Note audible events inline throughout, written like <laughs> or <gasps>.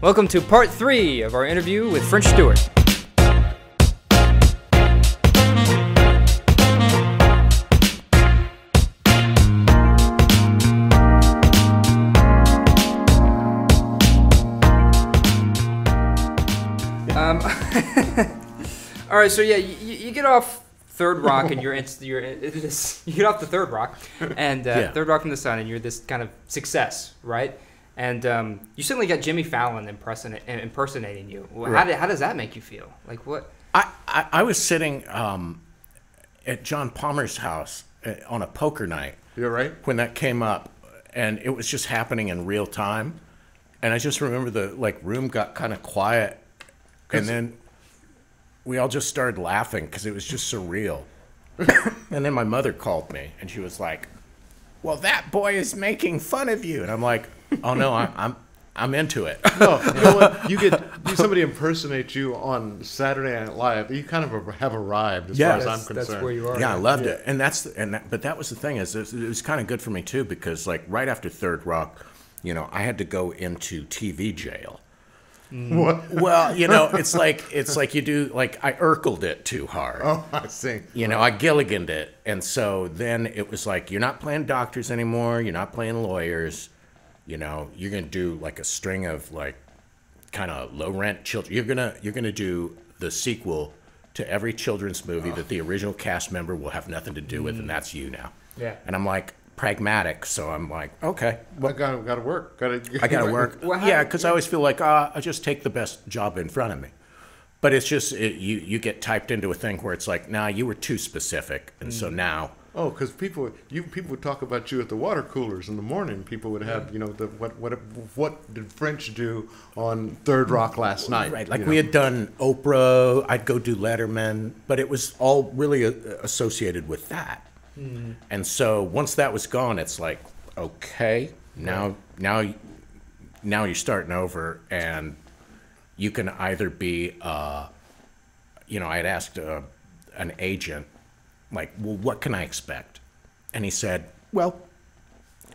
Welcome to part three of our interview with French Stewart. Um, <laughs> all right, so yeah, you, you get off Third Rock and you're in, you're in, it is, you get off the Third Rock and uh, Yeah. Third Rock from the Sun, and you're this kind of success, right? And um, you suddenly got Jimmy Fallon impersonate, impersonating you. Well, How, Right. did, how does that make you feel? Like what? I, I, I was sitting um, at John Palmer's house uh, on a poker night You're right. when that came up, and it was just happening in real time. And I just remember the like room got kind of quiet, and then we all just started laughing because it was just surreal. <coughs> and then my mother called me, and she was like, "Well, that boy is making fun of you," and I'm like, "Oh no, I, I'm I'm into it." No, you know what? <laughs> You get you, somebody impersonate you on Saturday Night Live. You kind of have arrived, as Yeah. far as That's- I'm concerned. That's where you are. Yeah, I loved it, and that's and that, but that was the thing is it was, it was kind of good for me too because like right after Third Rock, you know, I had to go into TV jail. Mm. What? Well, you know, it's like it's like you do like I Urkeled it too hard. Oh, I see. You know, I Gilliganed it, and so then it was like you're not playing doctors anymore. You're not playing lawyers. You know, you're gonna do like a string of like kind of low rent children. You're gonna you're gonna do the sequel to every children's movie that the original cast member will have nothing to do with, and that's you now. Yeah. And I'm like pragmatic, so I'm like, okay, I gotta, got to work. Got to. <laughs> I gotta work. <laughs> Well, yeah, because I always feel like uh, I just take the best job in front of me. But it's just it, you you get typed into a thing where it's like, nah, you were too specific, and so now Oh, because people you people would talk about you at the water coolers in the morning. People would have you know the what what what did French do on Third Rock last night? right, like you we know? had done Oprah, I'd go do Letterman, but it was all really uh, associated with that. And so once that was gone, it's like, okay, now now now you're starting over, and you can either be, uh, you know, I had asked uh, an agent, like, well, what can I expect? And he said, well,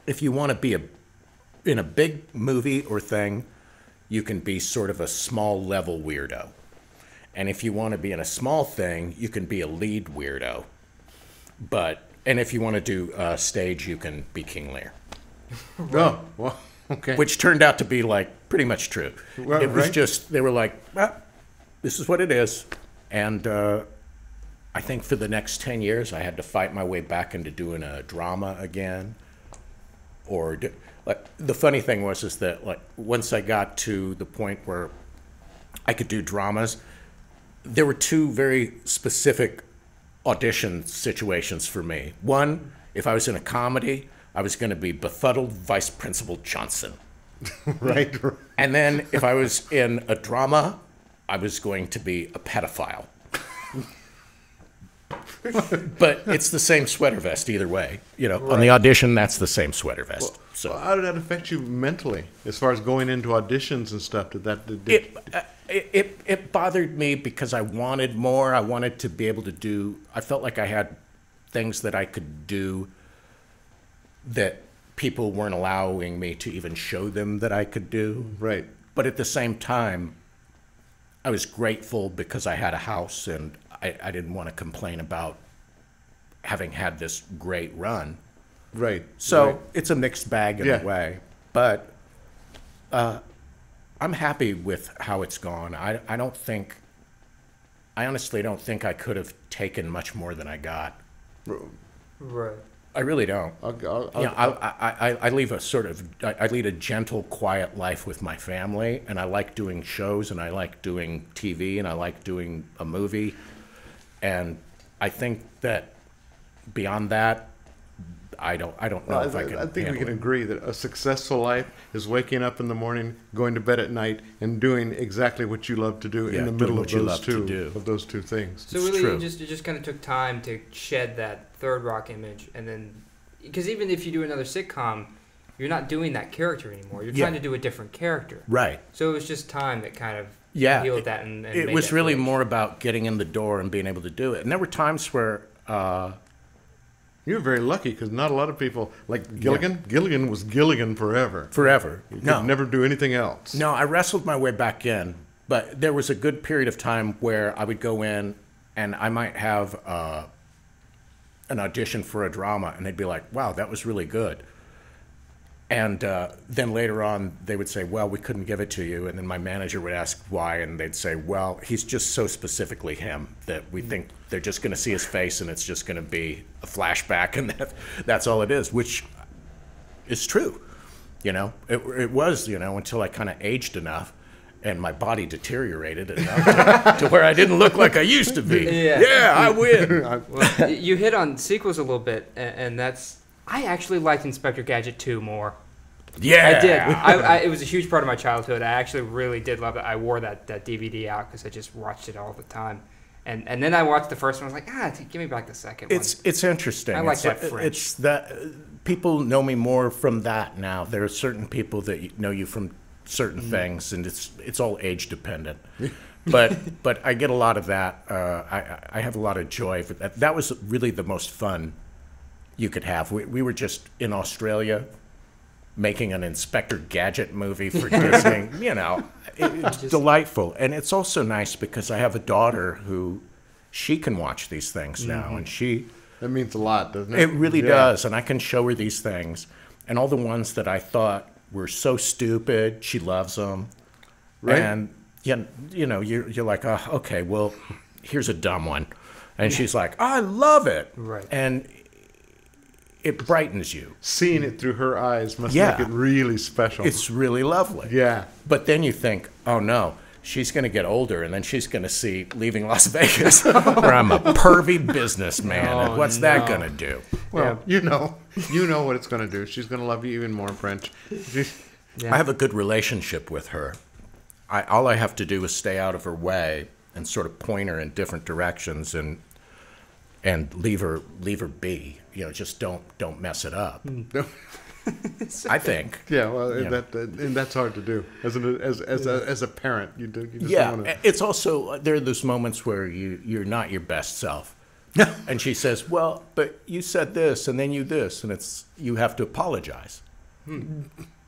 if you want to be a in a big movie or thing, you can be sort of a small level weirdo. And if you want to be in a small thing, you can be a lead weirdo. But and if you want to do uh, stage, you can be King Lear, <laughs> Oh, well, okay. which turned out to be like pretty much true. Well, it was right. just they were like, well, this is what it is, and uh, I think for the next ten years, I had to fight my way back into doing a drama again, or do, like the funny thing was is that like once I got to the point where I could do dramas, there were two very specific audition situations for me. One, if I was in a comedy, I was going to be befuddled Vice Principal Johnson. <laughs> right. And then if I was in a drama, I was going to be a pedophile. But it's the same sweater vest either way. You know, on the audition, that's the same sweater vest. So So how did that affect you mentally, as far as going into auditions and stuff? Did that? Did, did, it, uh, it, it it bothered me because I wanted more. I wanted to be able to do. I felt like I had things that I could do that people weren't allowing me to even show them that I could do. right. But at the same time, I was grateful because I had a house and I, I didn't want to complain about having had this great run. Right. So right. it's a mixed bag in Yeah. a way, but uh, I'm happy with how it's gone. I, I don't think, I honestly don't think I could have taken much more than I got. Right. I really don't. I'll, I'll, I'll, You know, I, I, I, I leave a sort of, I, I lead a gentle, quiet life with my family, and I like doing shows, and I like doing TV, and I like doing a movie, and I think that beyond that, I don't, I don't know I, if I can. I think we can it. agree that a successful life is waking up in the morning, going to bed at night, and doing exactly what you love to do Yeah, in the middle of what you those love to two do. of those two things. So It's really, true. you just you just kind of took time to shed that third rock image, and then because even if you do another sitcom, you're not doing that character anymore. You're Yeah. trying to do a different character. Right. So it was just time that kind of Yeah, healed it- that and, and it made was that really switch. more about getting in the door and being able to do it. And there were times where uh, you were very lucky because not a lot of people like Gilligan. Gilligan was Gilligan forever. Forever. He could No. never do anything else. No, I wrestled my way back in, but there was a good period of time where I would go in and I might have uh, an audition for a drama, and they'd be like, wow, that was really good. And uh, then later on, they would say, well, we couldn't give it to you. And then my manager would ask why, and they'd say, well, he's just so specifically him that we think they're just going to see his face and it's just going to be a flashback, <laughs> and that, that's all it is, which is true. You know, it, it was, you know, until I kind of aged enough and my body deteriorated enough to, <laughs> to where I didn't look like I used to be. Yeah. I win. <laughs> Well, you hit on sequels a little bit, and, and that's I actually liked Inspector Gadget 2 more. Yeah. I did. I, I, it was a huge part of my childhood. I actually really did love it. I wore that, that DVD out because I just watched it all the time. And and then I watched the first one. I was like, ah, t- give me back the second It's it's interesting. I like it's, that French. It's that uh, people know me more from that now. There are certain people that know you from certain Mm. things, and it's it's all age dependent. but <laughs> but I get a lot of that. Uh, I I- I have a lot of joy for that. That was really the most fun you could have. We we were just in Australia making an Inspector Gadget movie for <laughs> Disney. You know, <laughs> it, it's delightful, and it's also nice because I have a daughter who she can watch these things now, mm-hmm. and she. That means a lot, doesn't it? It really Yeah. does, and I can show her these things, and all the ones that I thought were so stupid, she loves them. Right. And you, you know, you're you're like, oh, okay, well, here's a dumb one, and she's like, I love it. Right. And it brightens you. Seeing it through her eyes must Yeah. make it really special. It's really lovely. yeah. But then you think, oh no, she's going to get older, and then she's going to see Leaving Las Vegas, <laughs> where I'm a pervy businessman, and Oh, what's that going to do? Well, you know, you know what it's going to do. She's going to love you even more, French. Yeah. I have a good relationship with her. I, all I have to do is stay out of her way and sort of point her in different directions and and leave her leave her be. You know, just don't don't mess it up. Hmm. <laughs> I think. yeah, well, Yeah. that and that's hard to do as an as as a, as a parent. You do. You just Yeah, don't wanna, it's also uh, there are those moments where you you're not your best self. <laughs> and she says, "Well, but you said this and then you this and it's you have to apologize. Hmm.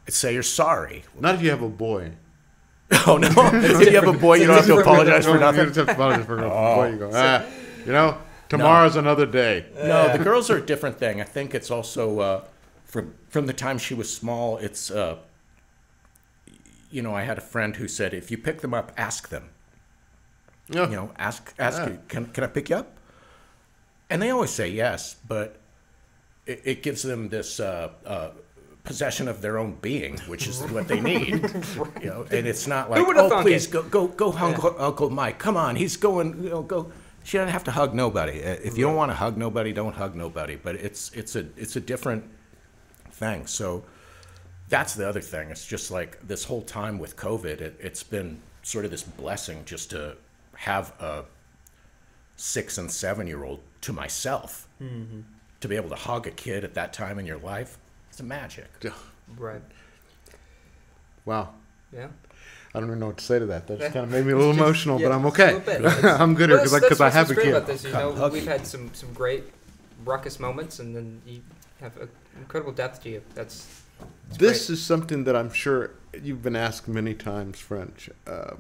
Say you're sorry." not if you have a boy. <laughs> Oh no. if you have a boy, you don't have to apologize for You nothing. don't have to apologize for nothing. Boy, you go. Oh. Ah, you know, tomorrow's another day. No, the girls are a different thing. I think it's also uh, from from the time she was small. It's uh, you know, I had a friend who said, if you pick them up, ask them. Yeah. You know, ask ask Yeah. you, can can I pick you up? And they always say yes, but it, it gives them this uh, uh, possession of their own being, which is what they need. <laughs> you know, and it's not like, oh, please it?" go go go, Uncle, Uncle Mike. Come on, he's going. You know, go. She doesn't have to hug nobody. Uh, If you don't want to hug nobody, don't hug nobody. But it's it's a it's a different thing. So that's the other thing. It's just like this whole time with COVID, it, it's been sort of this blessing just to have a six and seven year old to myself. To be able to hug a kid at that time in your life, it's a magic. right. Wow. Yeah. I don't even know what to say to that. That just kind of made me a little emotional, Yeah, but I'm okay. <laughs> I'm good here Well, because that's- I that's have a kid. About this, you know, we've had some, some great ruckus moments, and then you have an incredible depth to you. That's it's This great. is something that I'm sure you've been asked many times, French. Uh,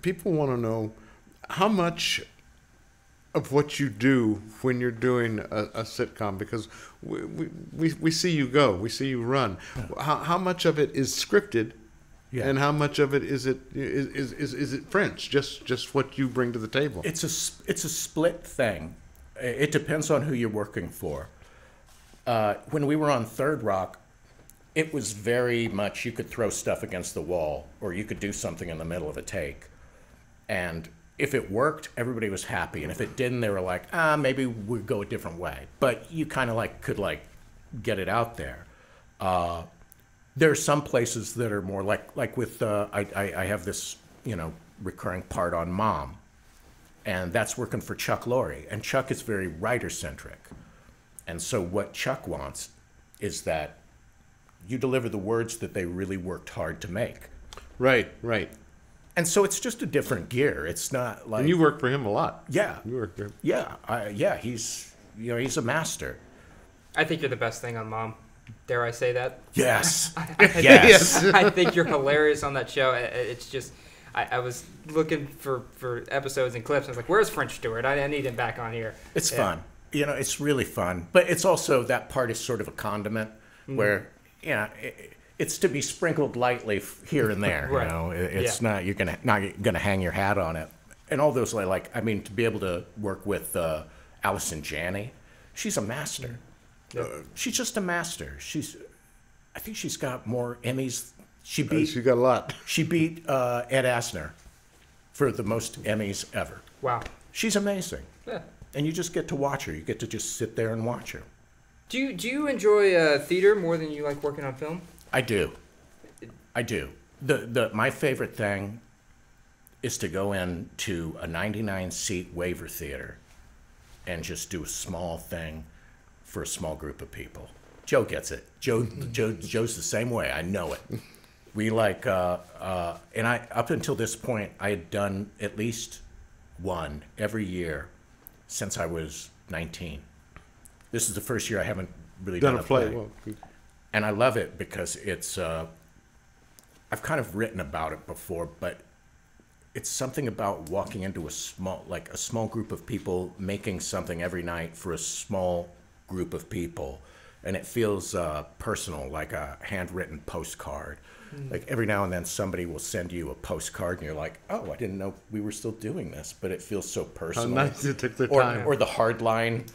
people want to know how much of what you do when you're doing a, a sitcom, because we, we, we, we see you go, we see you run. How, how much of it is scripted, Yeah. and how much of it is it is, is, is, is it French? Just just what you bring to the table. It's a it's a split thing. It depends on who you're working for. Uh, when we were on Third Rock, it was very much you could throw stuff against the wall or you could do something in the middle of a take, and if it worked, everybody was happy, and if it didn't, they were like, ah, maybe we'd go a different way. But you kind of like could like get it out there. Uh, there are some places that are more like like with uh, I, I I have this you know recurring part on Mom, and that's working for Chuck Lorre, and Chuck is very writer centric, and so what Chuck wants is that you deliver the words that they really worked hard to make, right, right. and so it's just a different gear. It's not like And you work for him a lot. yeah You work for him. yeah I, yeah he's you know he's a master, I think you're the best thing on Mom. Dare I say that? Yes. <laughs> I, <laughs> Yes. I think you're hilarious on that show. I- I- It's just, I, I was looking for, for episodes and clips. I was like, "Where's French Stewart? I, I need him back on here." It's fun. You know, it's really fun. But it's also that part is sort of a condiment Mm-hmm. where, you know, it, it's to be sprinkled lightly here and there. Right. You know, It- it's Yeah. not you're gonna not gonna hang your hat on it. And all those like, like I mean, to be able to work with uh, Allison Janney, she's a master. Yep. Uh, she's just a master. She's, I think she's got more Emmys. She Uh, beat She got a lot. <laughs> she beat uh, Ed Asner for the most Emmys ever. Wow. She's amazing Yeah. and you just get to watch her. You get to just sit there and watch her. Do you do you enjoy uh, theater more than you like working on film? I do. I do. The the my favorite thing is to go into a 99 seat waiver theater and just do a small thing for a small group of people. Joe gets it. Joe Joe Joe's the same way. I know it. We like uh, uh, and I up until this point I had done at least one every year since I was 19. This is the first year I haven't really Done done, a play. Well, and I love it because it's. Uh, I've kind of written about it before, but it's something about walking into a small, like a small group of people, making something every night for a small group of people, and it feels uh, personal, like a handwritten postcard. Like every now and then, somebody will send you a postcard, and you're like, "Oh, I didn't know we were still doing this," but it feels so personal. how personal nice you took the or, time. or the hard line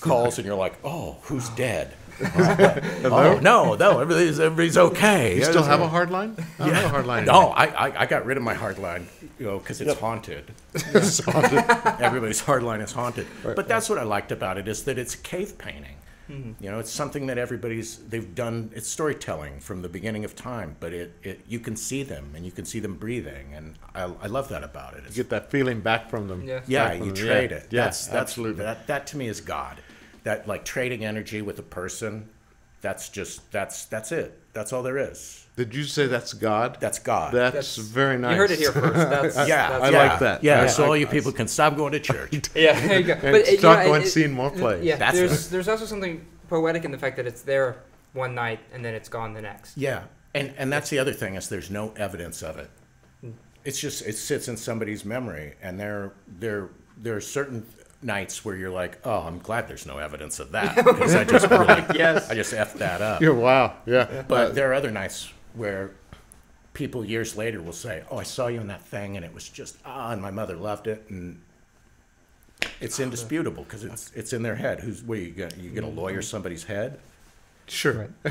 calls and you're like, oh, who's dead? Oh, no, no, everybody's, everybody's okay. you still have a hard line? I don't have a hard line. No, I, I, I got rid of my hard line, you know, because it's haunted. <laughs> It's haunted. Everybody's hard line is haunted. But that's what I liked about it is that it's a cave painting. Mm-hmm. You know, it's something that everybody's they've done. It's storytelling from the beginning of time, but it, it you can see them and you can see them breathing, and I, I love that about it. It's, Get that feeling back from them. Yeah. yeah, Back from you them. trade Yeah. it. Yeah, that's, that's absolutely. That that to me is God. That like trading energy with a person. That's just that's that's it. That's all there is. Did you say that's God? That's God. That's, That's- very nice. You heard it here first. <laughs> That's, yeah, that's I yeah, like that. Yeah, Yeah. so all you people can stop going to church. <laughs> Yeah, there you go. And uh, you start know, going it- seeing more plays. Yeah, That's there's right. there's also something poetic in the fact that it's there one night and then it's gone the next. yeah, and and that's the other thing is there's no evidence of it. It's just it sits in somebody's memory, and there there there are certain nights where you're like, oh, I'm glad there's no evidence of that <laughs> because I just really, Yes. I just effed that up. Yeah, wow. Yeah. But Uh, there are other nights where people years later will say, "Oh, I saw you in that thing, and it was just ah," and my mother loved it, and it's indisputable because it's it's in their head. Who's what are you gonna you gonna lawyer somebody's head? Sure. <laughs>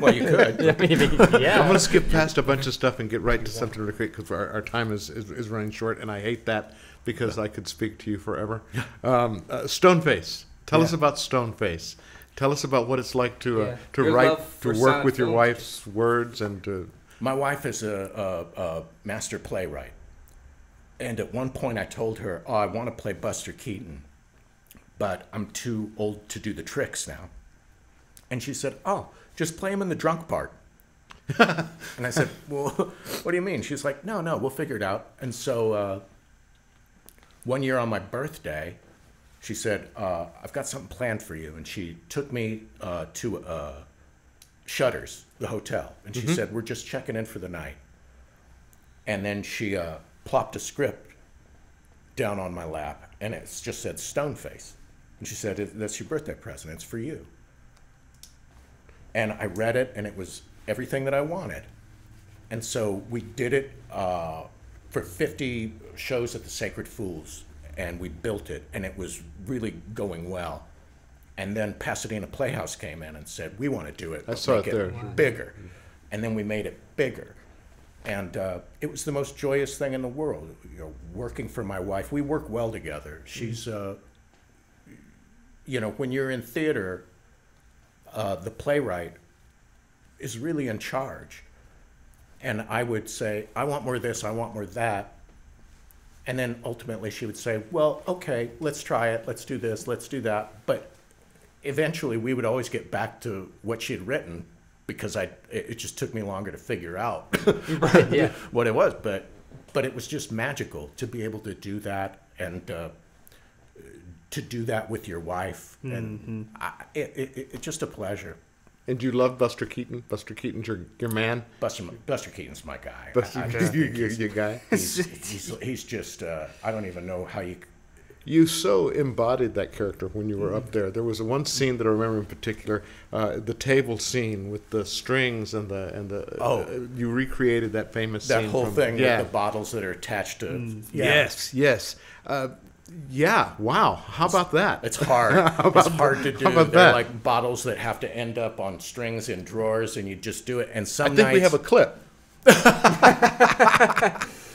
Well, you could. <laughs> yeah. I'm going to skip past a bunch of stuff and get right to something really quick because our, our time is, is, is running short, and I hate that because I could speak to you forever. Um, uh, Stoneface. Tell us about Stoneface. Tell us about what it's like to uh, Yeah. to Your write, to work with your wife's words, and to My wife is a, a, a master playwright, and at one point I told her, "Oh, I want to play Buster Keaton, but I'm too old to do the tricks now." And she said, "Oh, just play him in the drunk part." <laughs> and I said, "Well, <laughs> what do you mean?" She's like, "No, no, we'll figure it out." And so uh, one year on my birthday, she said, uh, "I've got something planned for you," and she took me uh, to uh, Shutters, the hotel, and she said, "We're just checking in for the night." And then she uh, plopped a script down on my lap, and it just said Stoneface. And she said, "That's your birthday present. It's for you." And I read it, and it was everything that I wanted. And so we did it uh, for 50 shows at the Sacred Fools, and we built it, and it was really going well. And then Pasadena Playhouse came in and said, "We want to do it. I saw make it there. bigger." And then we made it bigger, and uh, it was the most joyous thing in the world. You know, working for my wife, we work well together. She's, uh, you know, when you're in theater, uh, the playwright is really in charge. And I would say, I want more of this, I want more of that. And then ultimately she would say, well, okay, let's try it, let's do this, let's do that. But eventually we would always get back to what she had written because I, it just took me longer to figure out <laughs> yeah. what it was. But, but it was just magical to be able to do that and uh, to do that with your wife, and I, it, it, it, it's just a pleasure. And you love Buster Keaton? Buster Keaton's your, your man? Buster, Buster Keaton's my guy. Buster I- I Keaton, your, your, your guy? <laughs> he's, he's, he's just uh, I don't even know how you. You so embodied that character when you were up there. There was one scene that I remember in particular, uh, the table scene with the strings and the and the. Oh. uh, you recreated that famous That scene whole from- thing Yeah. with the bottles that are attached to. Yeah. Yes, yes. Yeah. Wow. How about that? It's hard. <laughs> it's hard to do. how about They're that? like bottles that have to end up on strings in drawers, and you just do it. And some I think we have a clip. <laughs>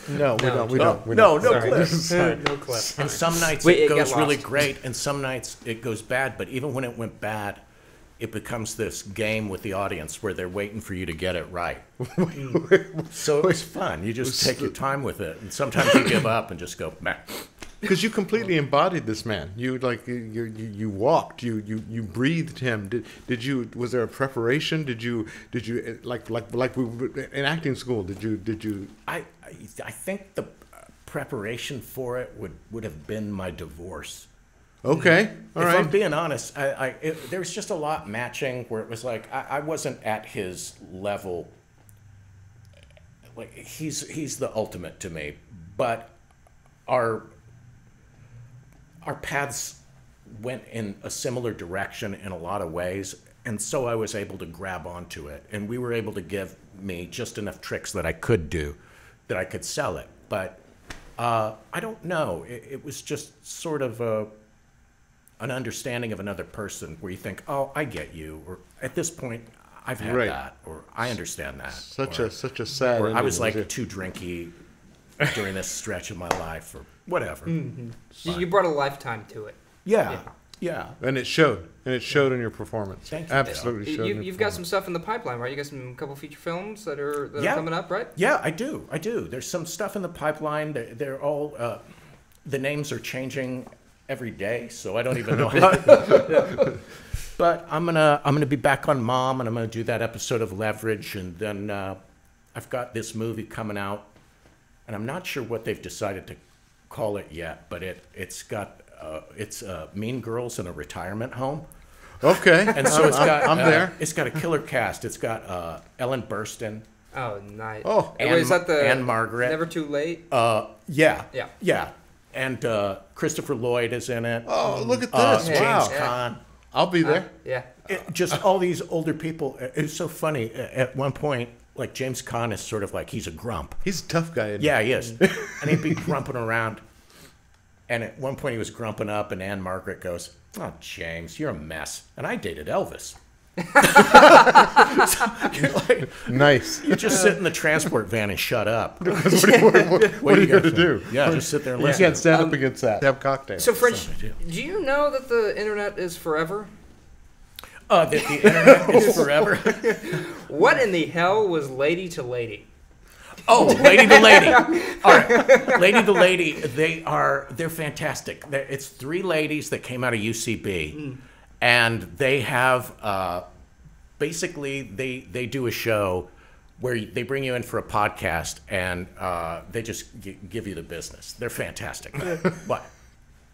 no, we don't. We No, don't. We no, don't. no Sorry. clip. <laughs> Sorry, no clip. And some nights Wait, it it goes really great, and some nights it goes bad. But even when it went bad, it becomes this game with the audience where they're waiting for you to get it right. so it was fun. You just take your time with it, and sometimes you give up and just go, man. Because you completely embodied this man. You like you you, you walked. You, you you breathed him. Did did you? Was there a preparation? Did you did you eh, like like like we, in acting school? Did you did you? I, I, I think the preparation for it would, would have been my divorce. Okay, all if right. I'm being honest, I, I it, there was just a lot matching where it was like I, I wasn't at his level. Like he's he's the ultimate to me, but our our paths went in a similar direction in a lot of ways, and so I was able to grab onto it, and we were able to give me just enough tricks that I could do, that I could sell it, but. Uh, I don't know. It, it was just sort of a, an understanding of another person where you think, oh, I get you, or at this point, I've had Right. that, or I understand that. such or, a such a sad. I was like too drinky during this stretch of my life, or whatever. You, you brought a lifetime to it. Yeah, Yeah. yeah. and it showed, and it showed in your performance. Thank you. Absolutely showed. you, in you've got some stuff in the pipeline, right? You got some couple feature films that are that Yeah. are coming up, right? Yeah, I do. I do. There's some stuff in the pipeline. They're, they're all, uh, the names are changing every day, so I don't even know how. <laughs> but I'm gonna I'm gonna be back on Mom, and I'm gonna do that episode of Leverage, and then uh, I've got this movie coming out, and I'm not sure what they've decided to call it yet, but it it's got uh, it's uh, Mean Girls in a retirement home. Okay, And so it's I'm- got I'm uh, there. It's got a killer cast. It's got uh, Ellen Burstyn. Oh, nice. Oh. Wait, is that the Ann-Margret. Never too late. Uh, yeah. Yeah. Yeah. And uh, Christopher Lloyd is in it. Oh, look at Uh, this! James wow, Yeah. Caan. I'll be there. Yeah. It- just all these older people. It's so funny. At one point, like James Caan is sort of like he's a grump. He's a tough guy. Yeah, he is. <laughs> and he'd be grumping around. And at one point, he was grumping up, and Ann-Margret goes, "Oh, James, you're a mess." And I dated Elvis. <laughs> So you're like, Nice. you just sit in the transport van and shut up. <laughs> what, what- what- what are you going to do? Yeah, just sit there and listen. You listen. can't stand up um, against that. Have cocktails. So, French, I do. do you know that the internet is forever? Uh, that the internet is <laughs> forever. What in the hell was Lady to Lady? Oh, lady to lady. <laughs> All right, lady to lady. They are they're fantastic. They're, it's three ladies that came out of UCB, and they have uh, basically they they do a show where they bring you in for a podcast and uh, they just g- give you the business. They're fantastic. what?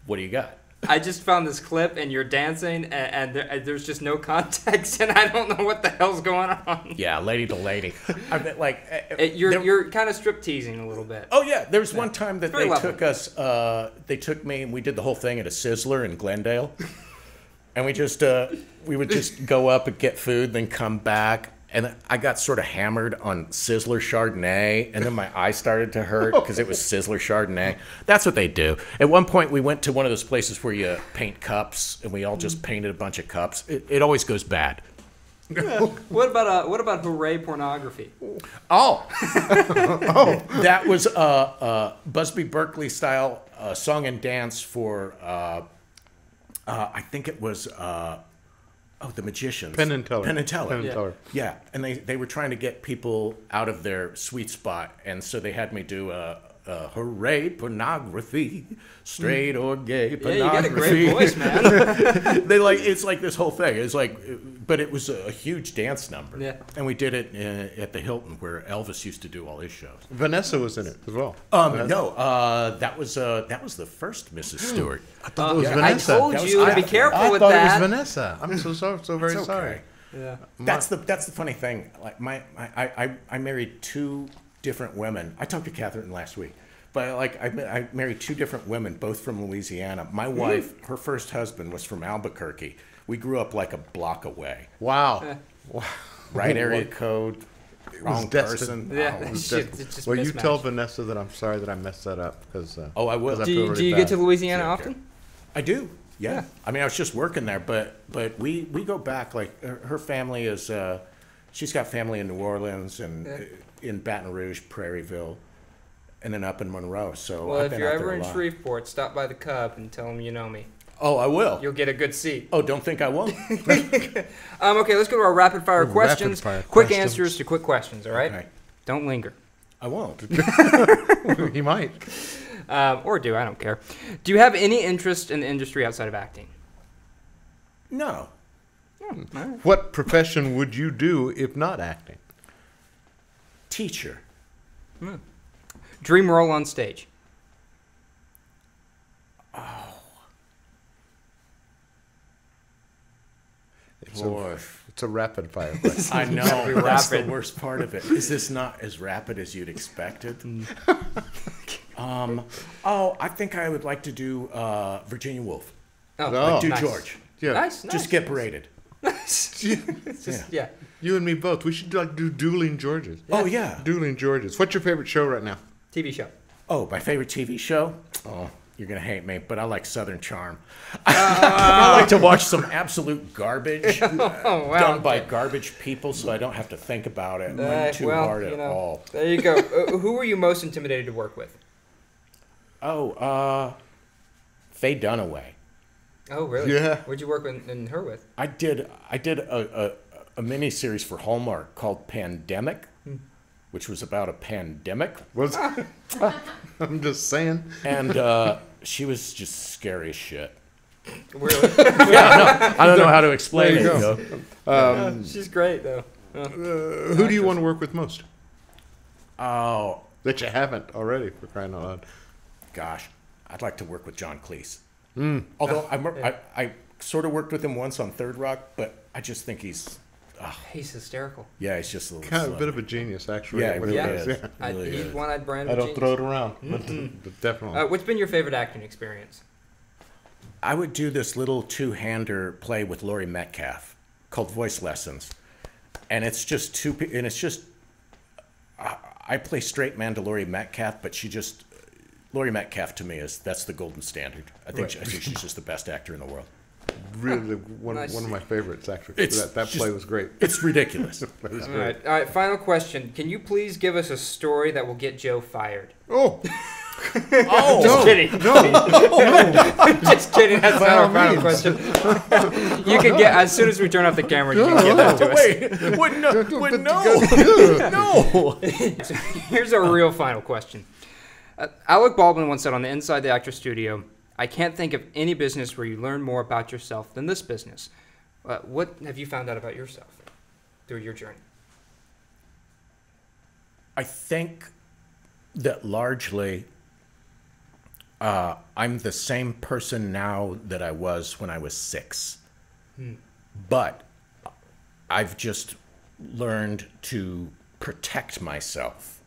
What do you got? I just found this clip and you're dancing and, and there, and there's just no context and I don't know what the hell's going on. Yeah, lady to lady. I mean, like <laughs> It, you're there- you're kind of strip teasing a little bit. Oh yeah, there was one time that Very they lovely. took us. Uh, they took me and we did the whole thing at a Sizzler in Glendale, <laughs> and we just uh, we would just go up and get food, then come back. And I got sort of hammered on Sizzler Chardonnay, and then my eye started to hurt because it was Sizzler Chardonnay. That's what they do. At one point, we went to one of those places where you paint cups, and we all just painted a bunch of cups. It, it always goes bad. What about uh, what about hooray pornography? Oh, <laughs> oh, that was uh, uh, Busby Berkeley style uh, song and dance for. Uh, uh, I think it was. Oh, the magicians. Penn and Teller. Penn and Teller. Penn and Yeah. Teller. Yeah, and they, they were trying to get people out of their sweet spot, and so they had me do a, uh, hooray pornography, straight or gay pornography. Yeah, pornography. you got a great voice, man. <laughs> they like it's like this whole thing. It's like, but it was a huge dance number. Yeah. And we did it uh, at the Hilton where Elvis used to do all his shows. Vanessa was in it as well. Um, no, uh, that was uh, that was the first Mrs. <gasps> Stewart. I thought it was I Vanessa. I told That was you to be after. careful I with thought that. it was Vanessa. I'm so so so very It's sorry. Yeah. That's the that's the funny thing. Like my, my I, I I married two different women. I talked to Catherine last week, but like I, I married two different women, both from Louisiana. My wife, her first husband was from Albuquerque. We grew up like a block away. Wow. <laughs> wow. Right area code, wrong destined. person. Yeah. Oh. Was <laughs> Shit, just- it's just well, you tell Vanessa that I'm sorry that I messed that up because. Uh, Oh, I will. 'cause Do feel you, really do you get to. Louisiana Yeah, often? I do. Yeah. Yeah. I mean, I was just working there, but but we we go back. Like her, her family is. Uh, she's got family in New Orleans and Yeah. In Baton Rouge, Prairieville, and then up in Monroe. So Well, I've if you're ever in lot. Shreveport, stop by the Cub and tell them you know me. Oh, I will. You'll get a good seat. Oh, don't think I won't. <laughs> Um, okay, let's go to our rapid fire Rapid questions. fire quick questions. answers to quick questions. All right. Okay. Don't linger. I won't. <laughs> <laughs> he might. Um, or do I don't care. Do you have any interest in the industry outside of acting? No. What profession would you do if not acting? Teacher. Hmm. Dream role on stage. It's Boy. a it's a rapid fire <laughs> question. I know. Very That's the worst part of it. Is this not as rapid as you'd expected? <laughs> um. Oh, I think I would like to do uh, Virginia Woolf. Oh, Oh. Like do nice. George. yeah. Nice, nice. Just get paraded. It's <laughs> just- yeah. You and me both. We should like do dueling Georges. Oh yeah. Dueling Georges. What's your favorite show right now? TV show. Oh, my favorite TV show? Oh, you're gonna hate me, but I like Southern Charm. <laughs> I like to watch some absolute garbage <laughs> Oh, wow. done by garbage people, so I don't have to think about it Uh, too well, hard you at know, all. There you go. <laughs> uh, who were you most intimidated to work with? Oh, uh, Faye Dunaway. Oh, really? Yeah. Where'd you work with in her with? I did. I did a a, a mini series for Hallmark called Pandemic, Hmm. which was about a pandemic, Was <laughs> I'm just saying. and uh, she was just scary as shit. Really? <laughs> I don't know how to explain There you it. go. you know? Um, She's great though. Uh, who do you want to work with most? Oh That you haven't already, for crying out loud. gosh, I'd like to work with John Cleese. Hmm. Although I, wor- I, I sort of worked with him once on Third Rock, but I just think he's, he's hysterical. yeah, he's just a little. Kind of a bit of a genius, actually. Yeah, really Yeah. is. yeah. <laughs> I, Really he's is. one-eyed brand I of don't genius. throw it around, but, but definitely. Uh, what's been your favorite acting experience? I would do this little two-hander play with Laurie Metcalf called Voice Lessons, and it's just two. And it's just I, I play straight man to Laurie Metcalf, but she just Laurie Metcalf to me is that's the golden standard. I think Right. I think she's just the best actor in the world. Really <laughs> one, Nice. one of my favorites, actually. It's that that just- play was great. It's ridiculous. <laughs> It was All great. right, all right. Final question: Can you please give us a story that will get Joe fired? Oh, <laughs> oh, Just kidding. Just kidding. That's not our final means. question. you can get as soon as we turn off the camera. You can get that to us. wait, wait, no, wait, no, no. Here's our real final question. Uh, Alec Baldwin once said on the Inside the Actor Studio, "I can't think of any business where you learn more about yourself than this business." Uh, what have you found out about yourself through your journey? I think that largely uh, I'm the same person now that I was when I was six. But I've just learned to protect myself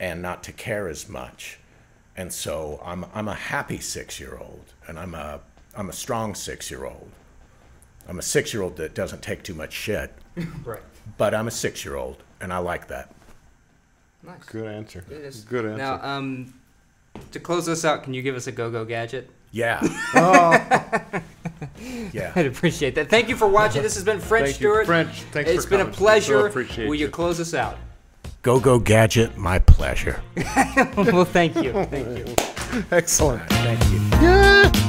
and not to care as much. And so I'm, I'm a happy six year old, and I'm a, I'm a strong six year old. I'm a six year old that doesn't take too much shit, Right. but I'm a six year old, and I like that. Nice. good answer. It is. Good answer. Now, um, to close this out, can you give us a go-go gadget? Yeah. <laughs> oh. yeah. I'd appreciate that. Thank you for watching. This has been French Thank you, Stewart. French. Thanks It's for been a pleasure. So appreciate Will you you. close us out? Go Go Gadget, my pleasure. <laughs> well, thank you. Thank you. Excellent. Thank you. Yeah.